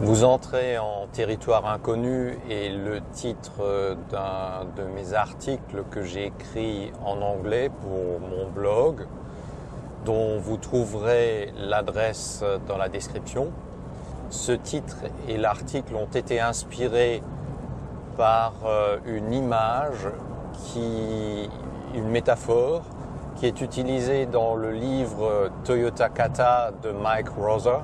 Vous entrez en territoire inconnu et le titre d'un de mes articles que j'ai écrit en anglais pour mon blog, dont vous trouverez l'adresse dans la description. Ce titre et l'article ont été inspirés par euh, une image qui, une métaphore qui est utilisée dans le livre Toyota Kata de Mike Rosa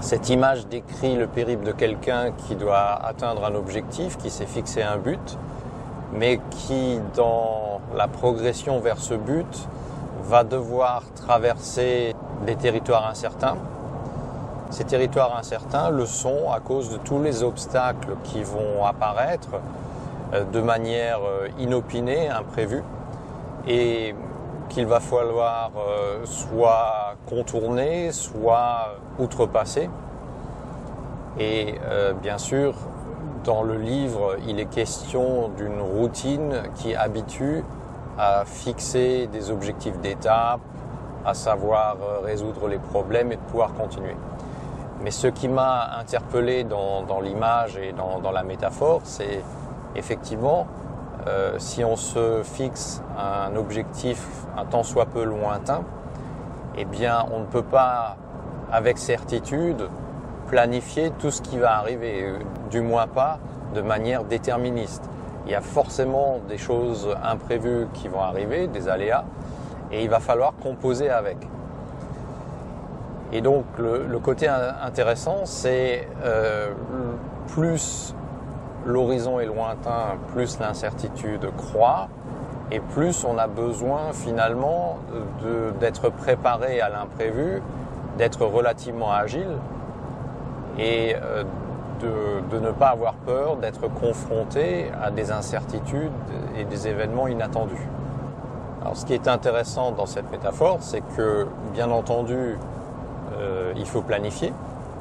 cette image décrit le périple de quelqu'un qui doit atteindre un objectif, qui s'est fixé un but, mais qui, dans la progression vers ce but, va devoir traverser des territoires incertains. Ces territoires incertains le sont à cause de tous les obstacles qui vont apparaître euh, de manière euh, inopinée, imprévue, et qu'il va falloir euh, soit contourner, soit outrepasser. Et euh, bien sûr, dans le livre, il est question d'une routine qui habitue à fixer des objectifs d'étape, à savoir euh, résoudre les problèmes et de pouvoir continuer. Mais ce qui m'a interpellé dans, l'image et dans la métaphore, c'est effectivement euh, si on se fixe un objectif un tant soit peu lointain, eh bien on ne peut pas avec certitude planifier tout ce qui va arriver, euh, du moins pas de manière déterministe. Il y a forcément des choses imprévues qui vont arriver, des aléas, et il va falloir composer avec. Et donc le, côté intéressant, c'est euh, plus l'horizon est lointain, plus l'incertitude croît, et plus on a besoin finalement d'être préparé à l'imprévu, d'être relativement agile et euh, de, ne pas avoir peur d'être confronté à des incertitudes et des événements inattendus. Alors ce qui est intéressant dans cette métaphore, c'est que bien entendu, euh, il faut planifier,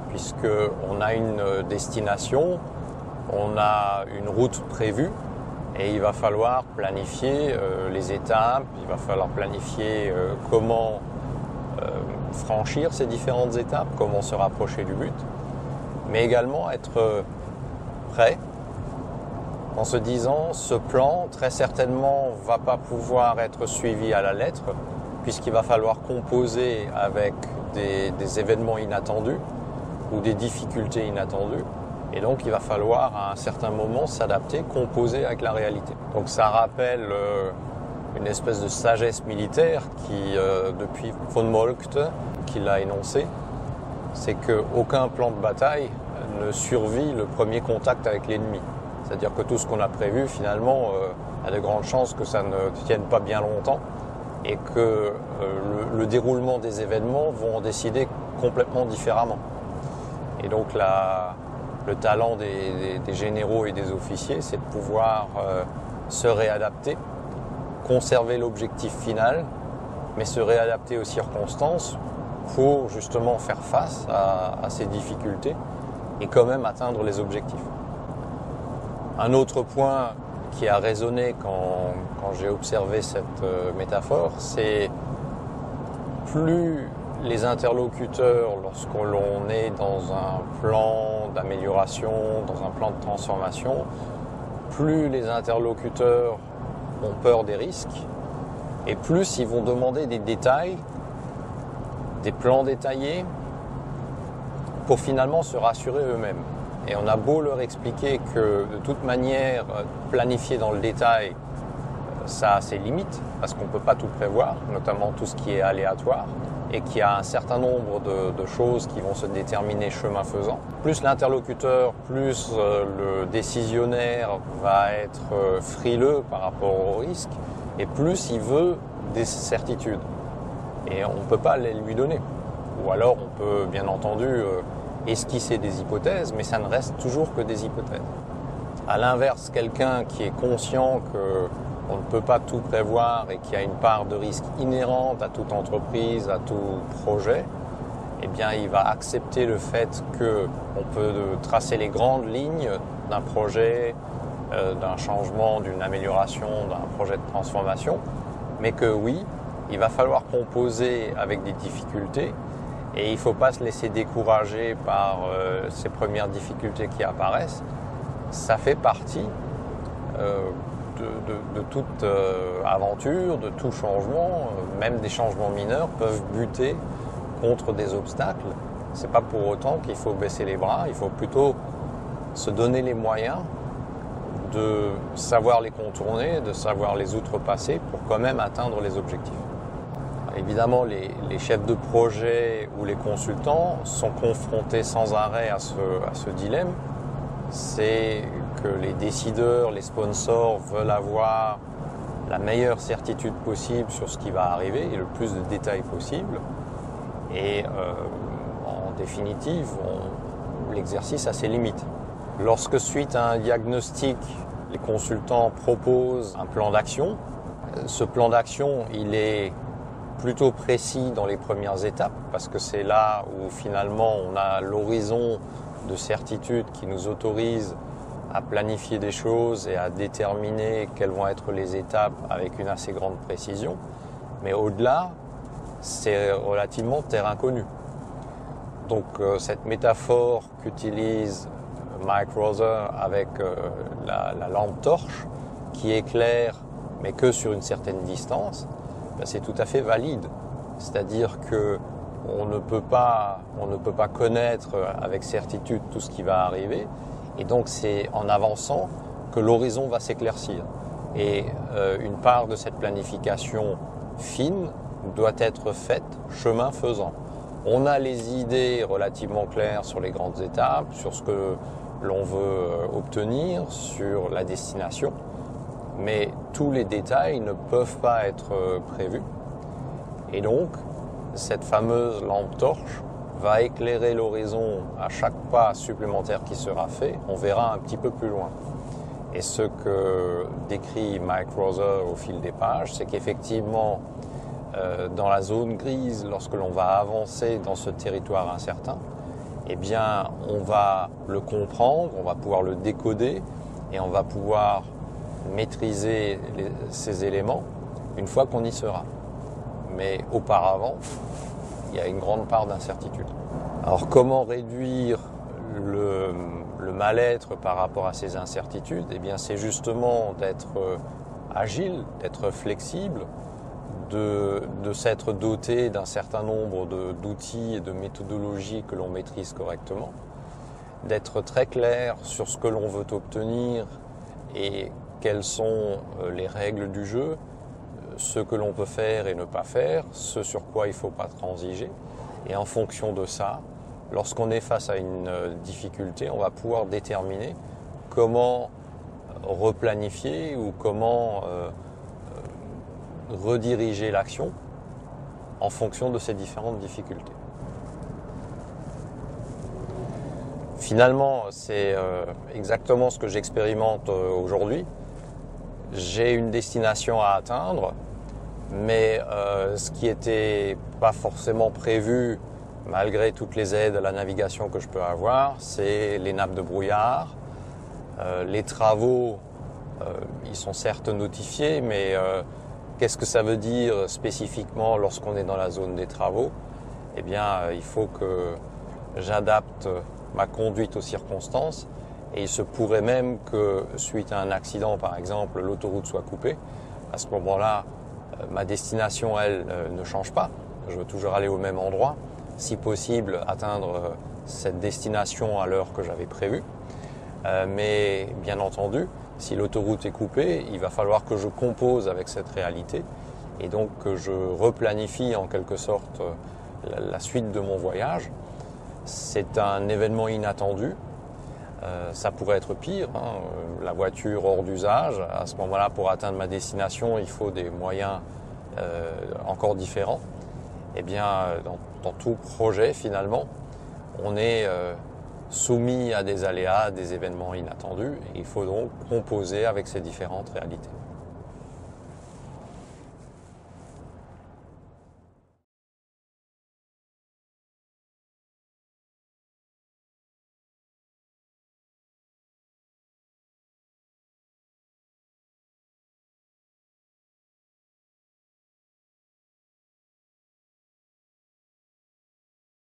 puisqu'on a une destination, on a une route prévue et il va falloir planifier euh, les étapes, il va falloir planifier euh, comment euh, franchir ces différentes étapes, comment se rapprocher du but, mais également être prêt en se disant ce plan très certainement va pas pouvoir être suivi à la lettre puisqu'il va falloir composer avec des événements inattendus ou des difficultés inattendues. Et donc il va falloir à un certain moment s'adapter, composer avec la réalité. Donc ça rappelle euh, une espèce de sagesse militaire qui, euh, depuis von Moltke, qui l'a énoncé, c'est qu'aucun plan de bataille ne survit le premier contact avec l'ennemi. C'est-à-dire que tout ce qu'on a prévu, finalement, euh, a de grandes chances que ça ne tienne pas bien longtemps et que le, le, déroulement des événements vont en décider complètement différemment. Et donc la, le talent des, généraux et des officiers, c'est de pouvoir euh, se réadapter, conserver l'objectif final, mais se réadapter aux circonstances pour justement faire face à, ces difficultés et quand même atteindre les objectifs. Un autre point qui a résonné quand, j'ai observé cette euh, métaphore, c'est plus les interlocuteurs, lorsqu'on est dans un plan d'amélioration, dans un plan de transformation, plus les interlocuteurs ont peur des risques, et plus ils vont demander des détails, des plans détaillés, pour finalement se rassurer eux-mêmes. Et on a beau leur expliquer que de toute manière, planifier dans le détail, ça a ses limites, parce qu'on ne peut pas tout prévoir, notamment tout ce qui est aléatoire et qu'il y a un certain nombre de, choses qui vont se déterminer chemin faisant. Plus l'interlocuteur, plus euh, le décisionnaire va être euh, frileux par rapport au risque, et plus il veut des certitudes. Et on ne peut pas les lui donner. Ou alors on peut bien entendu euh, esquisser des hypothèses, mais ça ne reste toujours que des hypothèses. À l'inverse, quelqu'un qui est conscient que on ne peut pas tout prévoir et qu'il y a une part de risque inhérente à toute entreprise, à tout projet, eh bien, il va accepter le fait qu'on peut tracer les grandes lignes d'un projet, euh, d'un changement, d'une amélioration, d'un projet de transformation, mais que oui, il va falloir composer avec des difficultés Et il ne faut pas se laisser décourager par euh, ces premières difficultés qui apparaissent. Ça fait partie euh, de, toute euh, aventure, de tout changement. même des changements mineurs peuvent buter contre des obstacles. C'est pas pour autant qu'il faut baisser les bras. Il faut plutôt se donner les moyens de savoir les contourner, de savoir les outrepasser pour quand même atteindre les objectifs. Évidemment, les, chefs de projet ou les consultants sont confrontés sans arrêt à ce, dilemme. C'est que les décideurs, les sponsors veulent avoir la meilleure certitude possible sur ce qui va arriver et le plus de détails possible. Et euh, en définitive, l'exercice a ses limites. Lorsque suite à un diagnostic, les consultants proposent un plan d'action, ce plan d'action, il est plutôt précis dans les premières étapes parce que c'est là où finalement on a l'horizon de certitude qui nous autorise à planifier des choses et à déterminer quelles vont être les étapes avec une assez grande précision. Mais au-delà, c'est relativement terrain connu. Donc euh, cette métaphore qu'utilise Mike Rother avec euh, la, lampe torche qui éclaire mais que sur une certaine distance, ben, c'est tout à fait valide. C'est-à-dire que on ne peut pas, on ne peut pas connaître avec certitude tout ce qui va arriver, et donc c'est en avançant que l'horizon va s'éclaircir. Et euh, une part de cette planification fine doit être faite chemin faisant. On a les idées relativement claires sur les grandes étapes, sur ce que l'on veut euh, obtenir sur la destination, mais tous les détails ne peuvent pas être euh, prévus. Et donc, cette fameuse lampe torche va éclairer l'horizon à chaque pas supplémentaire qui sera fait. On verra un petit peu plus loin. Et ce que décrit Mike Rother au fil des pages, c'est qu'effectivement, euh, dans la zone grise, lorsque l'on va avancer dans ce territoire incertain, eh bien, on va le comprendre, on va pouvoir le décoder et on va pouvoir maîtriser ces éléments une fois qu'on y sera. Mais auparavant, il y a une grande part d'incertitude. Alors comment réduire le, mal-être par rapport à ces incertitudes? Eh bien c'est justement d'être agile, d'être flexible, de, s'être doté d'un certain nombre d'outils et de méthodologies que l'on maîtrise correctement, d'être très clair sur ce que l'on veut obtenir et quelles sont euh, les règles du jeu, euh, ce que l'on peut faire et ne pas faire, ce sur quoi il ne faut pas transiger. Et en fonction de ça, lorsqu'on est face à une euh, difficulté, on va pouvoir déterminer comment replanifier ou comment rediriger l'action en fonction de ces différentes difficultés. Finalement, c'est euh, exactement ce que j'expérimente euh, aujourd'hui. J'ai une destination à atteindre, mais euh, ce qui n'était pas forcément prévu, malgré toutes les aides à la navigation que je peux avoir, c'est les nappes de brouillard. les travaux, ils sont certes notifiés, mais Qu'est-ce que ça veut dire spécifiquement lorsqu'on est dans la zone des travaux? Eh bien, euh, il faut que j'adapte ma conduite aux circonstances et il se pourrait même que suite à un accident, par exemple, l'autoroute soit coupée. À ce moment-là, euh, ma destination, elle, euh, ne change pas. Je veux toujours aller au même endroit. Si possible, atteindre cette destination à l'heure que j'avais prévue. Mais bien entendu, si l'autoroute est coupée, il va falloir que je compose avec cette réalité et donc que je replanifie en quelque sorte euh, la, suite de mon voyage. C'est un événement inattendu. Euh, ça pourrait être pire, hein. la voiture hors d'usage. À ce moment-là, pour atteindre ma destination, il faut des moyens euh, encore différents. Eh bien, dans, dans, tout projet, finalement, on est soumis à des aléas, des événements inattendus. il faut donc composer avec ces différentes réalités.